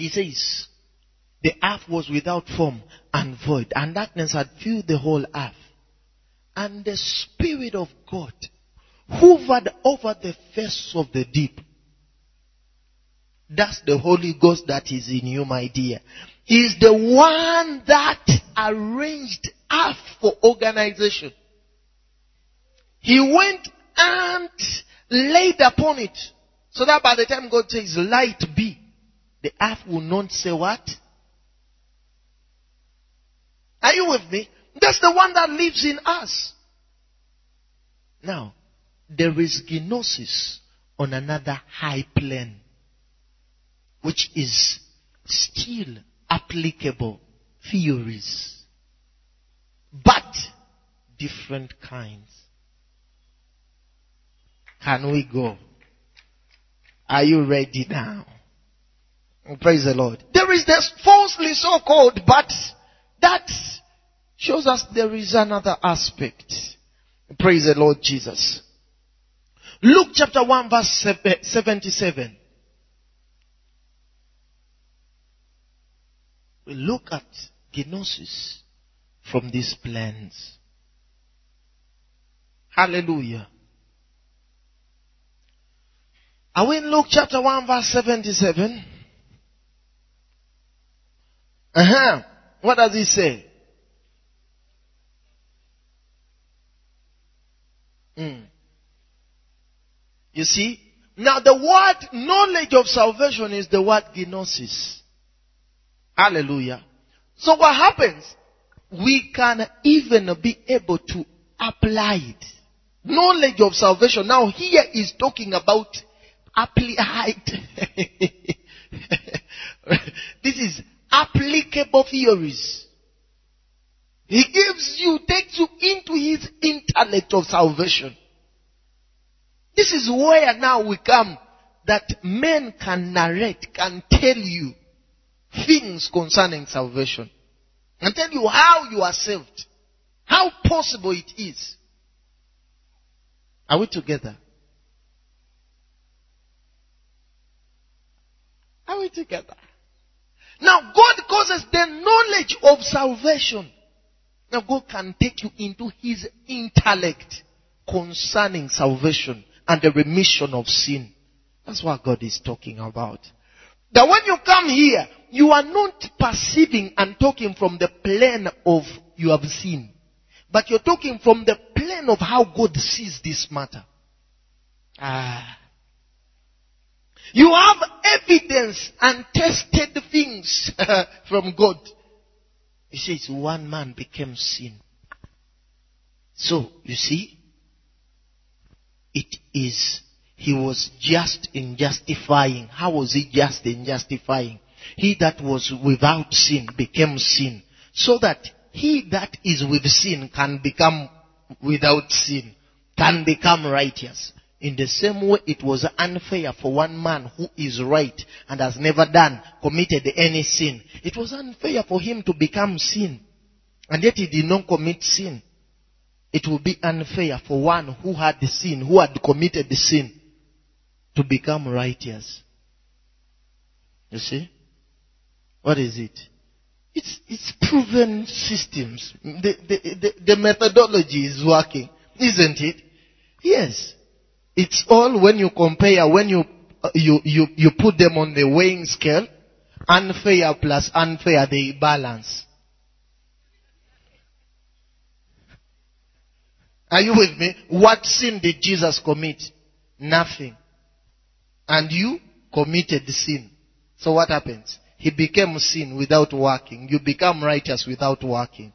He says, the earth was without form and void, and darkness had filled the whole earth. And the Spirit of God hovered over the face of the deep. That's the Holy Ghost that is in you, my dear. He's the one that arranged earth for organization. He went and laid upon it. So that by the time God says light be, the earth will not say what? Are you with me? That's the one that lives in us. Now, there is gnosis on another high plane, which is still applicable theories, but different kinds. Can we go? Are you ready now? Praise the Lord. There is this falsely so called, but that shows us there is another aspect. Praise the Lord Jesus. Luke chapter 1 verse eh, 77. We look at gnosis from these plans. Hallelujah. Are we in Luke chapter 1 verse 77? Uh-huh. What does he say? Mm. You see? Now the word knowledge of salvation is the word gnosis. Hallelujah. So what happens? We can even be able to apply it. Knowledge of salvation. Now here is talking about applied. this is applicable theories. He gives you, takes you into his intellect of salvation. This is where now we come that men can narrate, can tell you things concerning salvation. And tell you how you are saved. How possible it is. Are we together? Are we together? Now God causes the knowledge of salvation. Now God can take you into His intellect concerning salvation and the remission of sin. That's what God is talking about. That when you come here, you are not perceiving and talking from the plane of you have seen, but you're talking from the plane of how God sees this matter. Ah. You have evidence and tested things from God. He says one man became sin. So, you see, it is, he was just in justifying. How was he just in justifying? He that was without sin became sin. So that he that is with sin can become without sin, can become righteous. In the same way, it was unfair for one man who is right and has never done, committed any sin. It was unfair for him to become sin. And yet he did not commit sin. It would be unfair for one who had the sin, who had committed the sin, to become righteous. You see? What is it? It's, it's proven systems. The, the, the, the methodology is working, isn't it? Yes. It's all when you compare, when you, you, you, you put them on the weighing scale, unfair plus unfair, they balance. Are you with me? What sin did Jesus commit? Nothing. And you committed sin. So what happens? He became sin without working. You become righteous without working.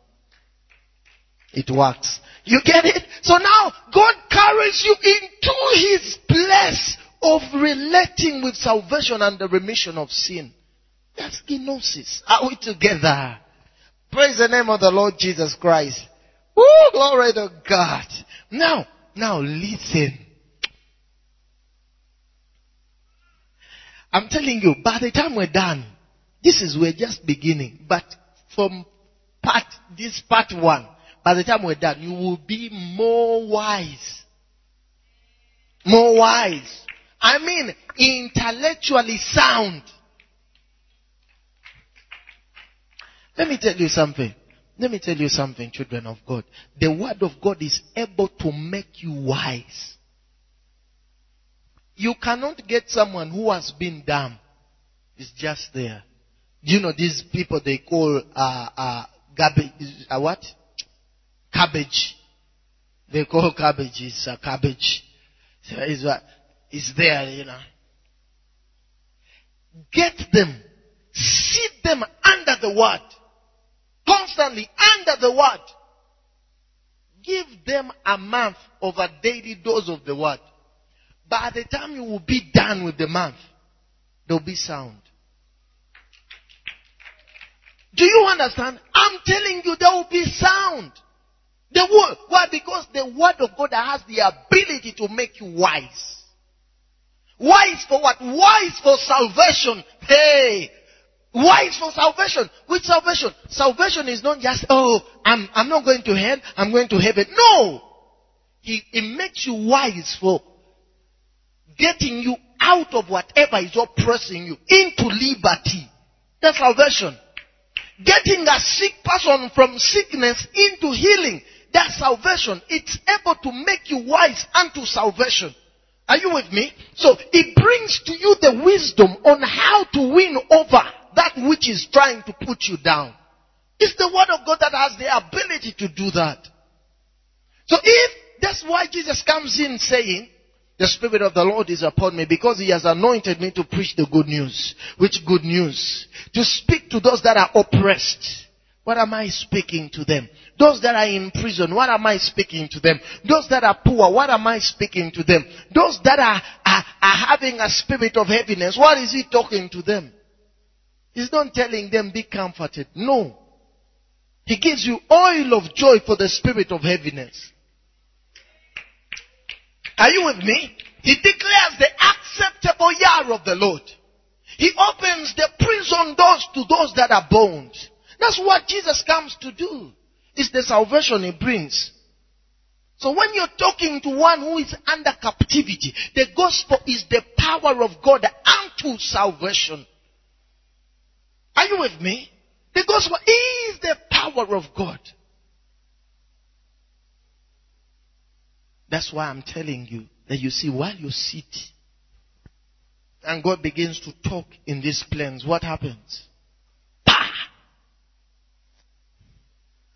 It works. You get it? So now God carries you into His place of relating with salvation and the remission of sin. That's gnosis. Are we together? Praise the name of the Lord Jesus Christ. Woo, glory to God. Now, now listen. I'm telling you, by the time we're done, this is, we're just beginning. But from part, this part one, by the time we're done, you will be more wise. More wise. I mean, intellectually sound. Let me tell you something. Let me tell you something, children of God. The word of God is able to make you wise. You cannot get someone who has been dumb. It's just there. Do you know these people they call uh, uh, garbage? Uh, what? Cabbage. They call cabbage is a cabbage. So it's, uh, it's there, you know. Get them. Sit them under the word. Constantly under the word. Give them a month of a daily dose of the word. By the time you will be done with the month, they'll be sound. Do you understand? I'm telling you, they will be sound. The word. Why? Because the word of God has the ability to make you wise. Wise for what? Wise for salvation. Hey! Wise for salvation. Which salvation? Salvation is not just, oh, I'm, I'm not going to hell, I'm going to heaven. No! He, it makes you wise for getting you out of whatever is oppressing you into liberty. That's salvation. Getting a sick person from sickness into healing. That's salvation. It's able to make you wise unto salvation. Are you with me? So it brings to you the wisdom on how to win over that which is trying to put you down. It's the word of God that has the ability to do that. So if that's why Jesus comes in saying, the Spirit of the Lord is upon me because He has anointed me to preach the good news. Which good news? To speak to those that are oppressed. What am I speaking to them? Those that are in prison, what am I speaking to them? Those that are poor, what am I speaking to them? Those that are, are, are having a spirit of heaviness, what is He talking to them? He's not telling them be comforted. No. He gives you oil of joy for the spirit of heaviness. Are you with me? He declares the acceptable year of the Lord. He opens the prison doors to those that are bound. That's what Jesus comes to do. It's the salvation he brings. So when you're talking to one who is under captivity, the gospel is the power of God unto salvation. Are you with me? The gospel is the power of God. That's why I'm telling you that you see while you sit and God begins to talk in these planes, what happens?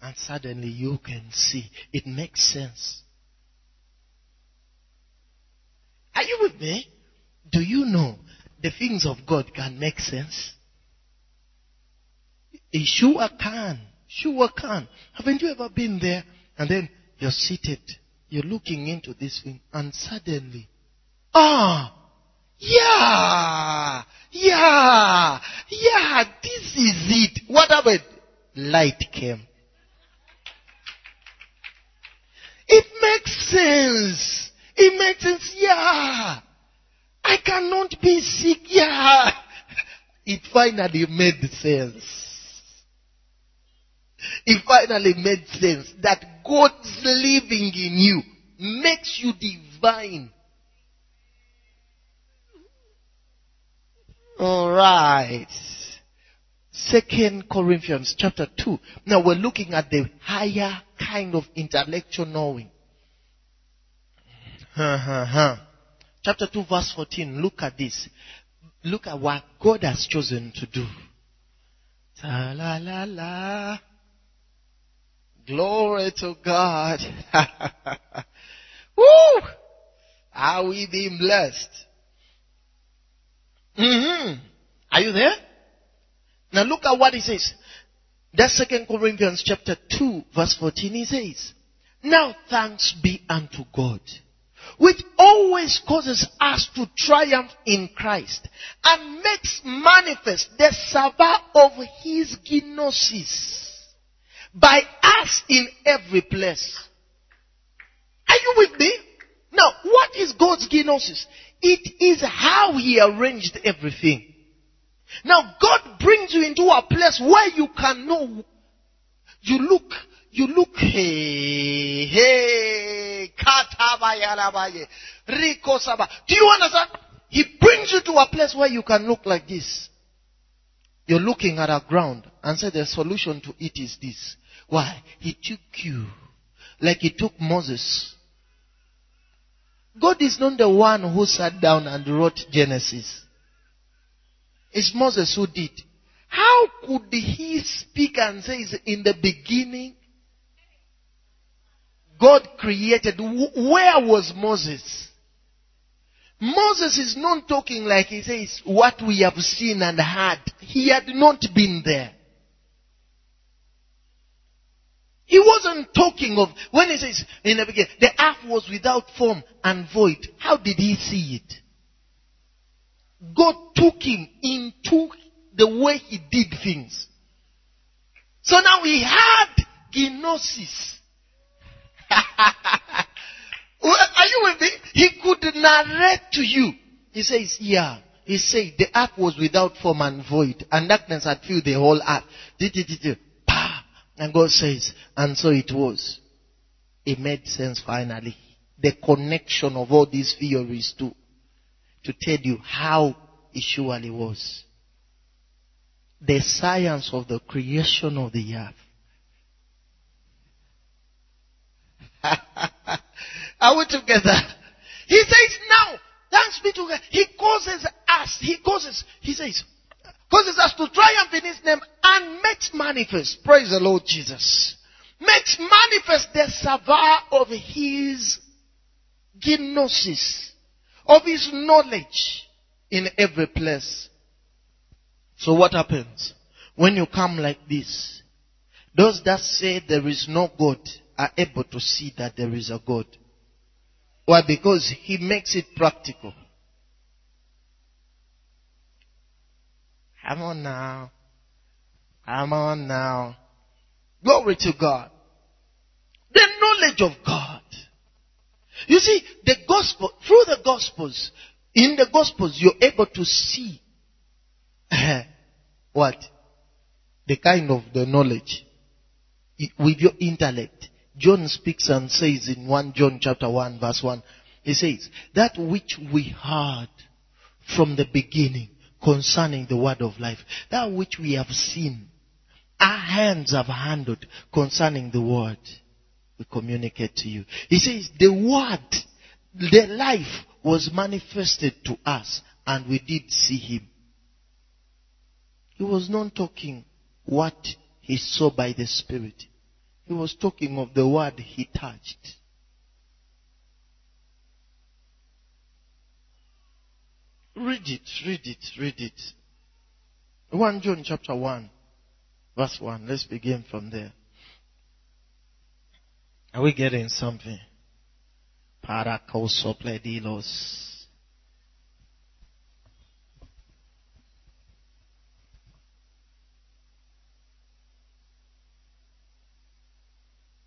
And suddenly you can see. It makes sense. Are you with me? Do you know the things of God can make sense? It sure can. Sure can. Haven't you ever been there and then you're seated you're looking into this thing and suddenly, ah, yeah, yeah, yeah, this is it. What happened? Light came. It makes sense. It makes sense. Yeah. I cannot be sick. Yeah. It finally made sense it finally made sense that God's living in you makes you divine. Alright. Second Corinthians chapter 2. Now we're looking at the higher kind of intellectual knowing. Chapter 2 verse 14. Look at this. Look at what God has chosen to do. Ta la la la. Glory to God. Woo! Are we being blessed? Mm-hmm. Are you there? Now look at what he says. That's second Corinthians chapter 2 verse 14. He says, Now thanks be unto God, which always causes us to triumph in Christ and makes manifest the savor of his gnosis by us in every place. Are you with me? Now, what is God's gnosis? It is how He arranged everything. Now, God brings you into a place where you can know. You look, you look, hey, hey, katabayalabaye, riko saba. Do you understand? He brings you to a place where you can look like this. You're looking at a ground and said the solution to it is this. Why? He took you like he took Moses. God is not the one who sat down and wrote Genesis. It's Moses who did. How could he speak and say in the beginning God created? Where was Moses? Moses is not talking like he says what we have seen and heard. He had not been there. He wasn't talking of, when he says in the beginning, the earth was without form and void. How did he see it? God took him into the way he did things. So now he had gnosis. Are you with me? He could narrate to you. He says, yeah. He said the earth was without form and void, and darkness had filled the whole earth. And God says, and so it was. It made sense finally. The connection of all these theories too, to tell you how it surely was. The science of the creation of the earth. Are we together? He says now, thanks be to God, He causes us, He causes, He says, causes us to triumph in His name and makes manifest, praise the Lord Jesus, makes manifest the savor of His gnosis, of His knowledge in every place. So what happens? When you come like this, those that say there is no God are able to see that there is a God. Why? Because He makes it practical. Come on now. Come on now. Glory to God. The knowledge of God. You see, the gospel, through the gospels, in the gospels, you're able to see uh-huh, what? The kind of the knowledge with your intellect. John speaks and says in 1 John chapter 1 verse 1, he says, that which we heard from the beginning concerning the word of life, that which we have seen, our hands have handled concerning the word, we communicate to you. He says, the word, the life was manifested to us and we did see him. He was not talking what he saw by the Spirit. He was talking of the word he touched. Read it, read it, read it. 1 John chapter 1, verse 1. Let's begin from there. Are we getting something? Paracosopledilos.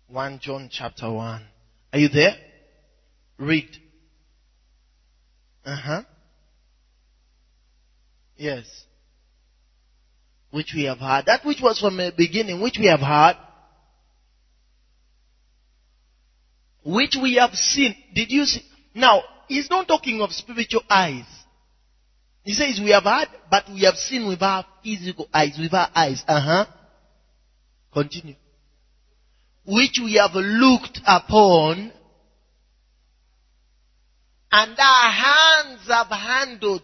One John chapter one. Are you there? Read. Uh huh. Yes. Which we have heard. That which was from the beginning, which we have heard. Which we have seen. Did you see? Now, he's not talking of spiritual eyes. He says we have heard, but we have seen with our physical eyes, with our eyes. Uh huh. Continue. Which we have looked upon, and our hands have handled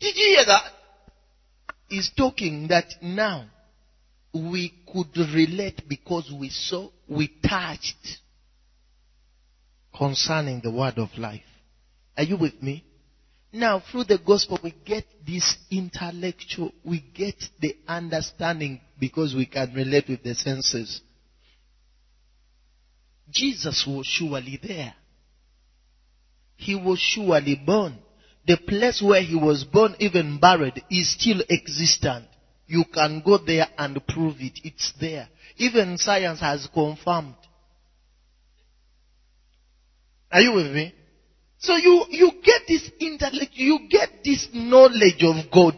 did you hear that? He's talking that now we could relate because we saw, we touched concerning the word of life. Are you with me? Now, through the gospel, we get this intellectual, we get the understanding because we can relate with the senses. Jesus was surely there. He was surely born the place where he was born, even buried, is still existent. You can go there and prove it. It's there. Even science has confirmed. Are you with me? So you, you get this intellect, you get this knowledge of God.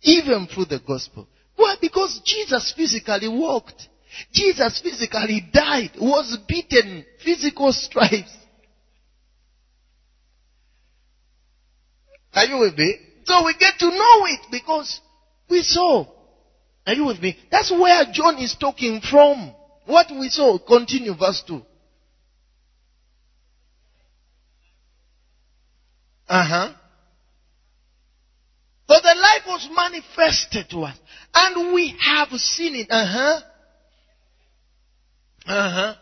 Even through the gospel. Why? Because Jesus physically walked. Jesus physically died, was beaten, physical stripes. Are you with me? So we get to know it because We saw. Are you with me? That's where John is talking from. What we saw. Continue verse 2. Uh huh. So the light was manifested to us. And we have seen it. Uh huh. Uh huh.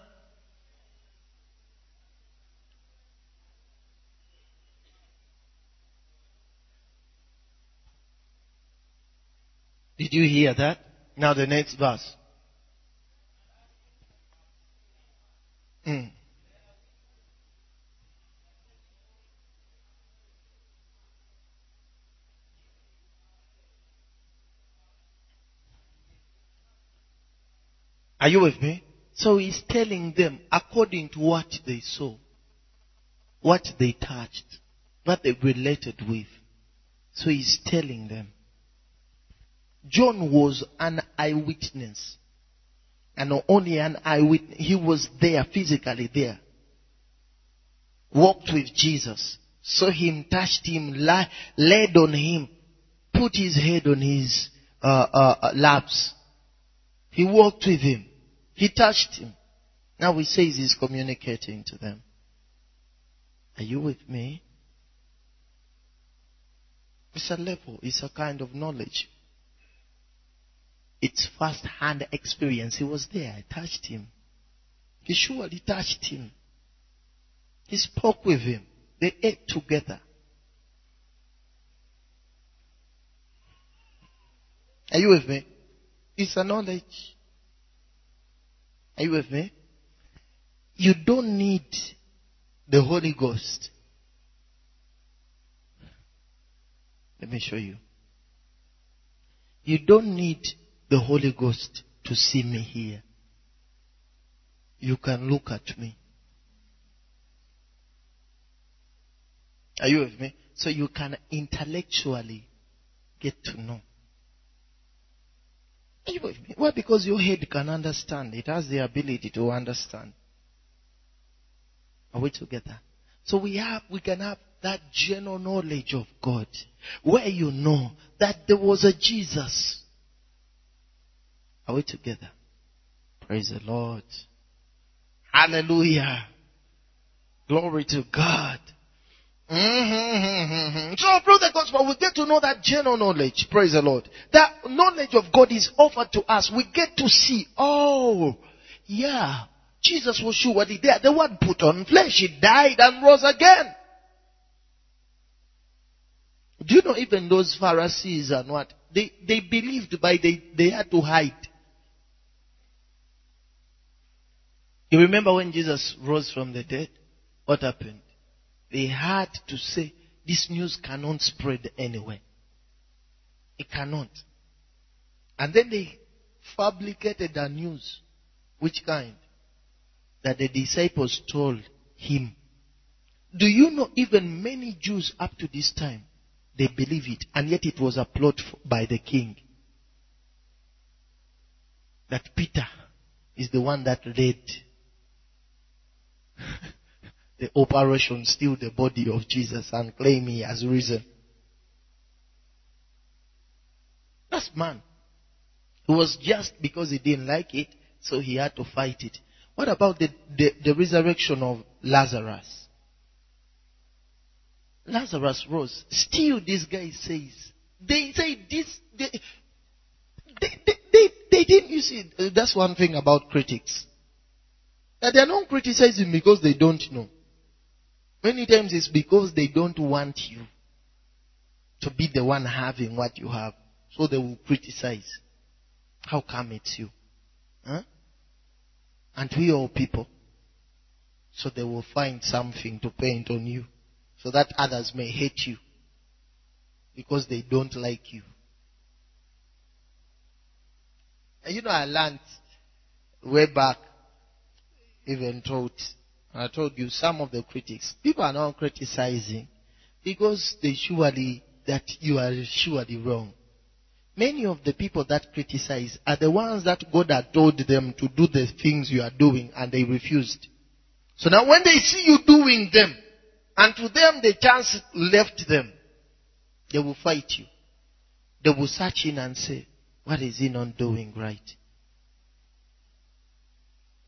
Did you hear that? Now the next verse. Mm. Are you with me? So he's telling them according to what they saw, what they touched, what they related with. So he's telling them. John was an eyewitness. And not only an eyewitness, he was there, physically there. Walked with Jesus. Saw him, touched him, laid on him, put his head on his uh, uh, uh laps. He walked with him. He touched him. Now he says he's communicating to them. Are you with me? It's a level, it's a kind of knowledge. It's first hand experience. He was there. I touched him. He surely touched him. He spoke with him. They ate together. Are you with me? It's a knowledge. Are you with me? You don't need the Holy Ghost. Let me show you. You don't need the Holy Ghost to see me here. You can look at me. Are you with me? So you can intellectually get to know. Are you with me? Why? Because your head can understand. It has the ability to understand. Are we together? So we have, we can have that general knowledge of God where you know that there was a Jesus. Are we together? Praise the Lord. Hallelujah. Glory to God. Mm-hmm. So through the gospel, we get to know that general knowledge. Praise the Lord. That knowledge of God is offered to us. We get to see, oh, yeah, Jesus was surely there. The word put on flesh. He died and rose again. Do you know even those Pharisees and what? They, they believed by they, they had to hide. You remember when Jesus rose from the dead? What happened? They had to say, this news cannot spread anywhere. It cannot. And then they fabricated a news. Which kind? That the disciples told him. Do you know even many Jews up to this time, they believe it, and yet it was a plot by the king. That Peter is the one that led the operation steal the body of Jesus and claim he has risen. That's man. It was just because he didn't like it, so he had to fight it. What about the, the, the resurrection of Lazarus? Lazarus rose. Still, this guy says, they say this, they, they, they, they, they didn't, you see, that's one thing about critics. That they're not criticizing because they don't know. Many times it's because they don't want you to be the one having what you have. So they will criticize. How come it's you? Huh? And we all people. So they will find something to paint on you. So that others may hate you. Because they don't like you. And you know, I learned way back, even taught I told you some of the critics, people are not criticizing because they surely, that you are surely wrong. Many of the people that criticize are the ones that God had told them to do the things you are doing and they refused. So now when they see you doing them, and to them the chance left them, they will fight you. They will search in and say, what is he not doing right?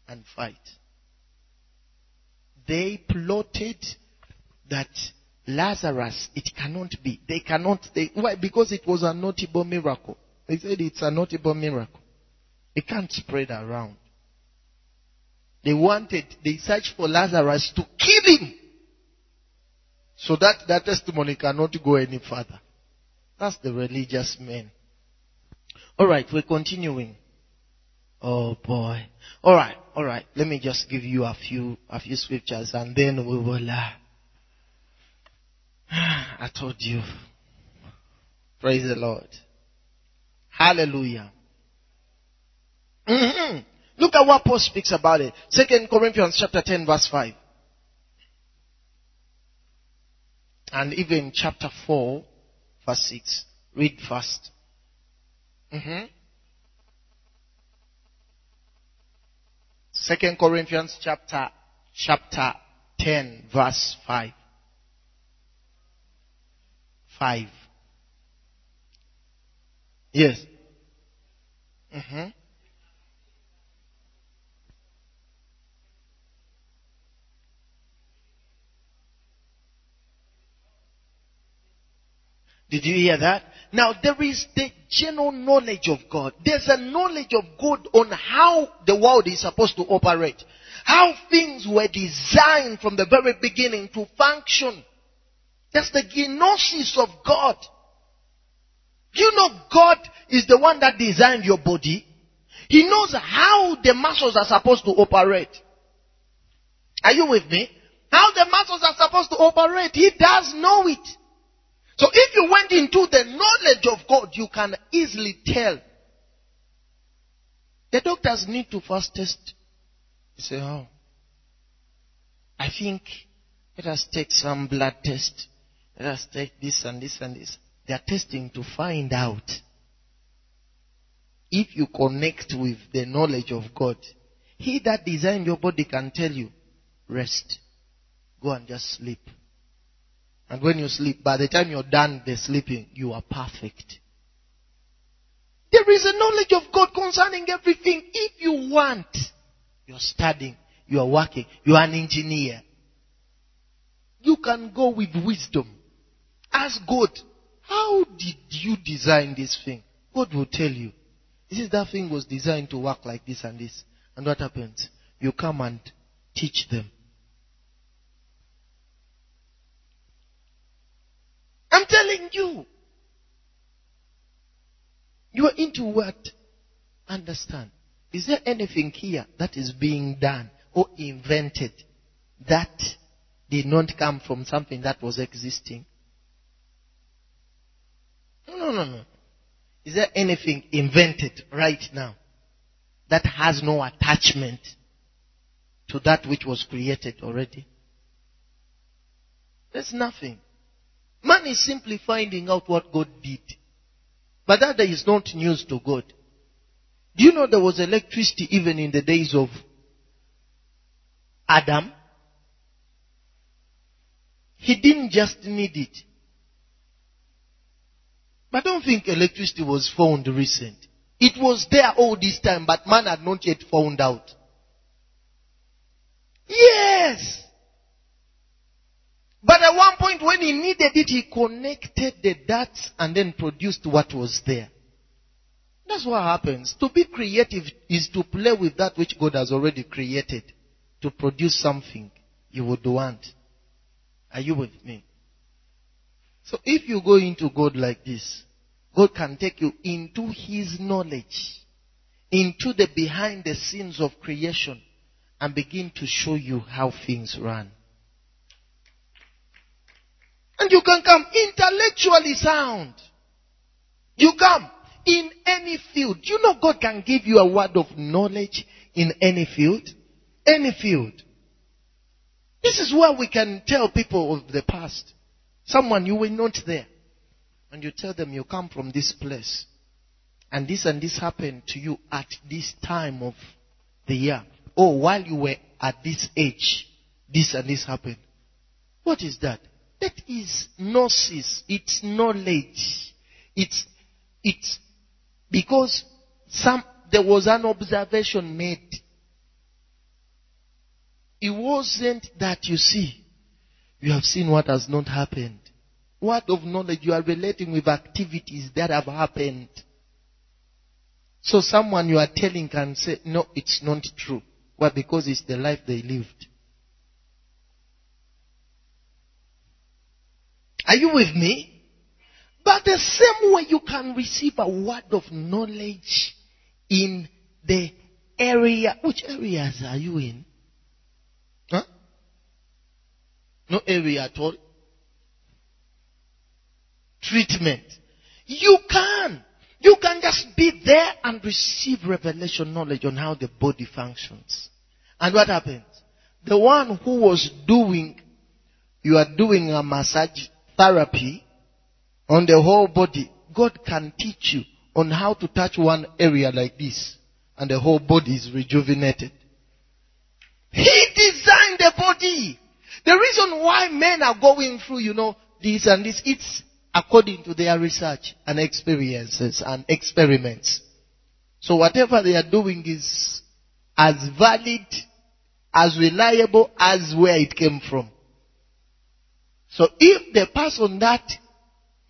And fight. They plotted that Lazarus, it cannot be. They cannot, they, why? Because it was a notable miracle. They said it's a notable miracle. It can't spread around. They wanted, they searched for Lazarus to kill him. So that, that testimony cannot go any further. That's the religious men. Alright, we're continuing. Oh boy. Alright, alright. Let me just give you a few, a few scriptures and then we will, uh, I told you. Praise the Lord. Hallelujah. Mm-hmm. Look at what Paul speaks about it. Second Corinthians chapter 10 verse 5. And even chapter 4 verse 6. Read first. Mm-hmm. Second Corinthians chapter chapter 10 verse 5. 5. Yes. Mm-hmm. Did you hear that? Now there is the general knowledge of God. There's a knowledge of God on how the world is supposed to operate. How things were designed from the very beginning to function. That's the gnosis of God. Do you know God is the one that designed your body? He knows how the muscles are supposed to operate. Are you with me? How the muscles are supposed to operate. He does know it. So if you went into the knowledge of God, you can easily tell. The doctors need to first test. You say, oh, I think let us take some blood test. Let us take this and this and this. They are testing to find out if you connect with the knowledge of God. He that designed your body can tell you, rest. Go and just sleep. And when you sleep, by the time you're done the sleeping, you are perfect. There is a knowledge of God concerning everything. If you want, you're studying, you are working, you are an engineer. You can go with wisdom. Ask God, how did you design this thing? God will tell you. This is that thing was designed to work like this and this. And what happens? You come and teach them. I'm telling you. You are into what? Understand. Is there anything here that is being done or invented that did not come from something that was existing? No, no, no, no. Is there anything invented right now that has no attachment to that which was created already? There's nothing. Man is simply finding out what God did. But that is not news to God. Do you know there was electricity even in the days of Adam? He didn't just need it. But don't think electricity was found recent. It was there all this time, but man had not yet found out. Yes! But at one point when he needed it, he connected the dots and then produced what was there. That's what happens. To be creative is to play with that which God has already created to produce something you would want. Are you with me? So if you go into God like this, God can take you into His knowledge, into the behind the scenes of creation, and begin to show you how things run. And you can come intellectually sound. You come in any field. You know God can give you a word of knowledge in any field. Any field. This is where we can tell people of the past. Someone you were not there. And you tell them you come from this place. And this and this happened to you at this time of the year. Or while you were at this age, this and this happened. What is that? That is gnosis. It's knowledge. It's It's because some, there was an observation made. It wasn't that you see, you have seen what has not happened. Word of knowledge, you are relating with activities that have happened. So someone you are telling can say, no, it's not true. Why? Because it's the life they lived. Are you with me? But the same way you can receive a word of knowledge in the area, which areas are you in? Huh? No area at all. Treatment. You can. You can just be there and receive revelation knowledge on how the body functions. And what happens? The one who was doing, you are doing a massage therapy on the whole body. God can teach you on how to touch one area like this and the whole body is rejuvenated. He designed the body. The reason why men are going through, you know, this and this, it's according to their research and experiences and experiments. So whatever they are doing is as valid, as reliable as where it came from. So if the person that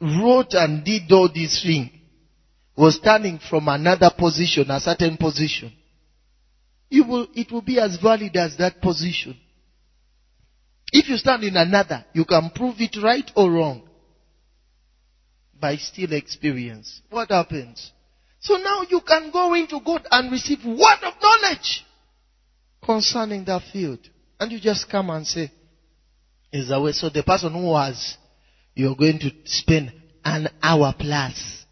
wrote and did all these things was standing from another position, a certain position, it will, it will be as valid as that position. If you stand in another, you can prove it right or wrong by still experience. What happens? So now you can go into God and receive word of knowledge concerning that field. And you just come and say, is the. So the person who was, you're going to spend an hour plus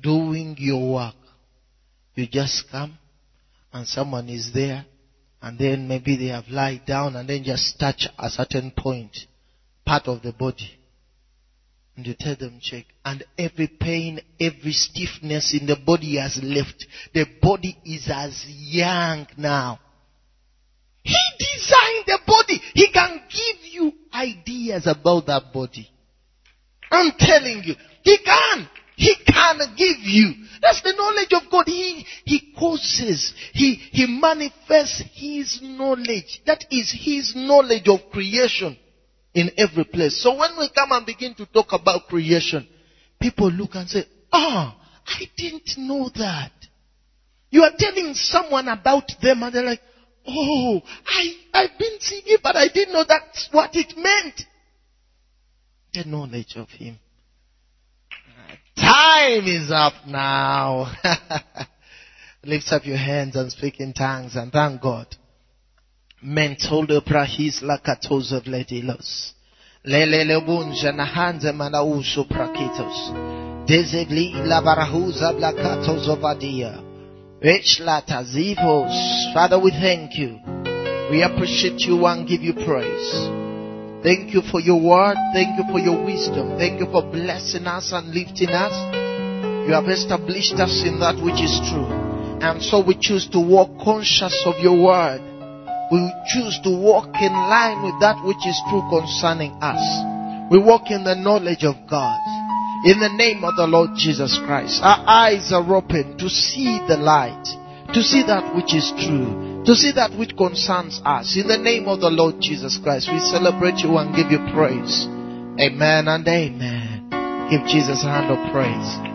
doing your work. You just come and someone is there and then maybe they have lied down and then just touch a certain point, part of the body. And you tell them check. And every pain, every stiffness in the body has left. The body is as young now. He designed the body. He can give you ideas about that body. I'm telling you. He can. He can give you. That's the knowledge of God. He, he causes, he, he manifests His knowledge. That is His knowledge of creation in every place. So when we come and begin to talk about creation, people look and say, ah, oh, I didn't know that. You are telling someone about them and they're like, oh, I, I've been seeing it, but I didn't know that's what it meant. The knowledge of Him. Time is up now. Lift up your hands and speak in tongues and thank God. Mentolo prahis lakatosa vledilos. Lele bunja na hanze manauso prakitos. Desegli lavarahuza blakatos ovadia. Rich latazivos. Father, we thank you. We appreciate you and give you praise. Thank you for your word. Thank you for your wisdom. Thank you for blessing us and lifting us. You have established us in that which is true. And so we choose to walk conscious of your word we choose to walk in line with that which is true concerning us. We walk in the knowledge of God. In the name of the Lord Jesus Christ. Our eyes are open to see the light, to see that which is true, to see that which concerns us. In the name of the Lord Jesus Christ, we celebrate you and give you praise. Amen and amen. Give Jesus a hand of praise.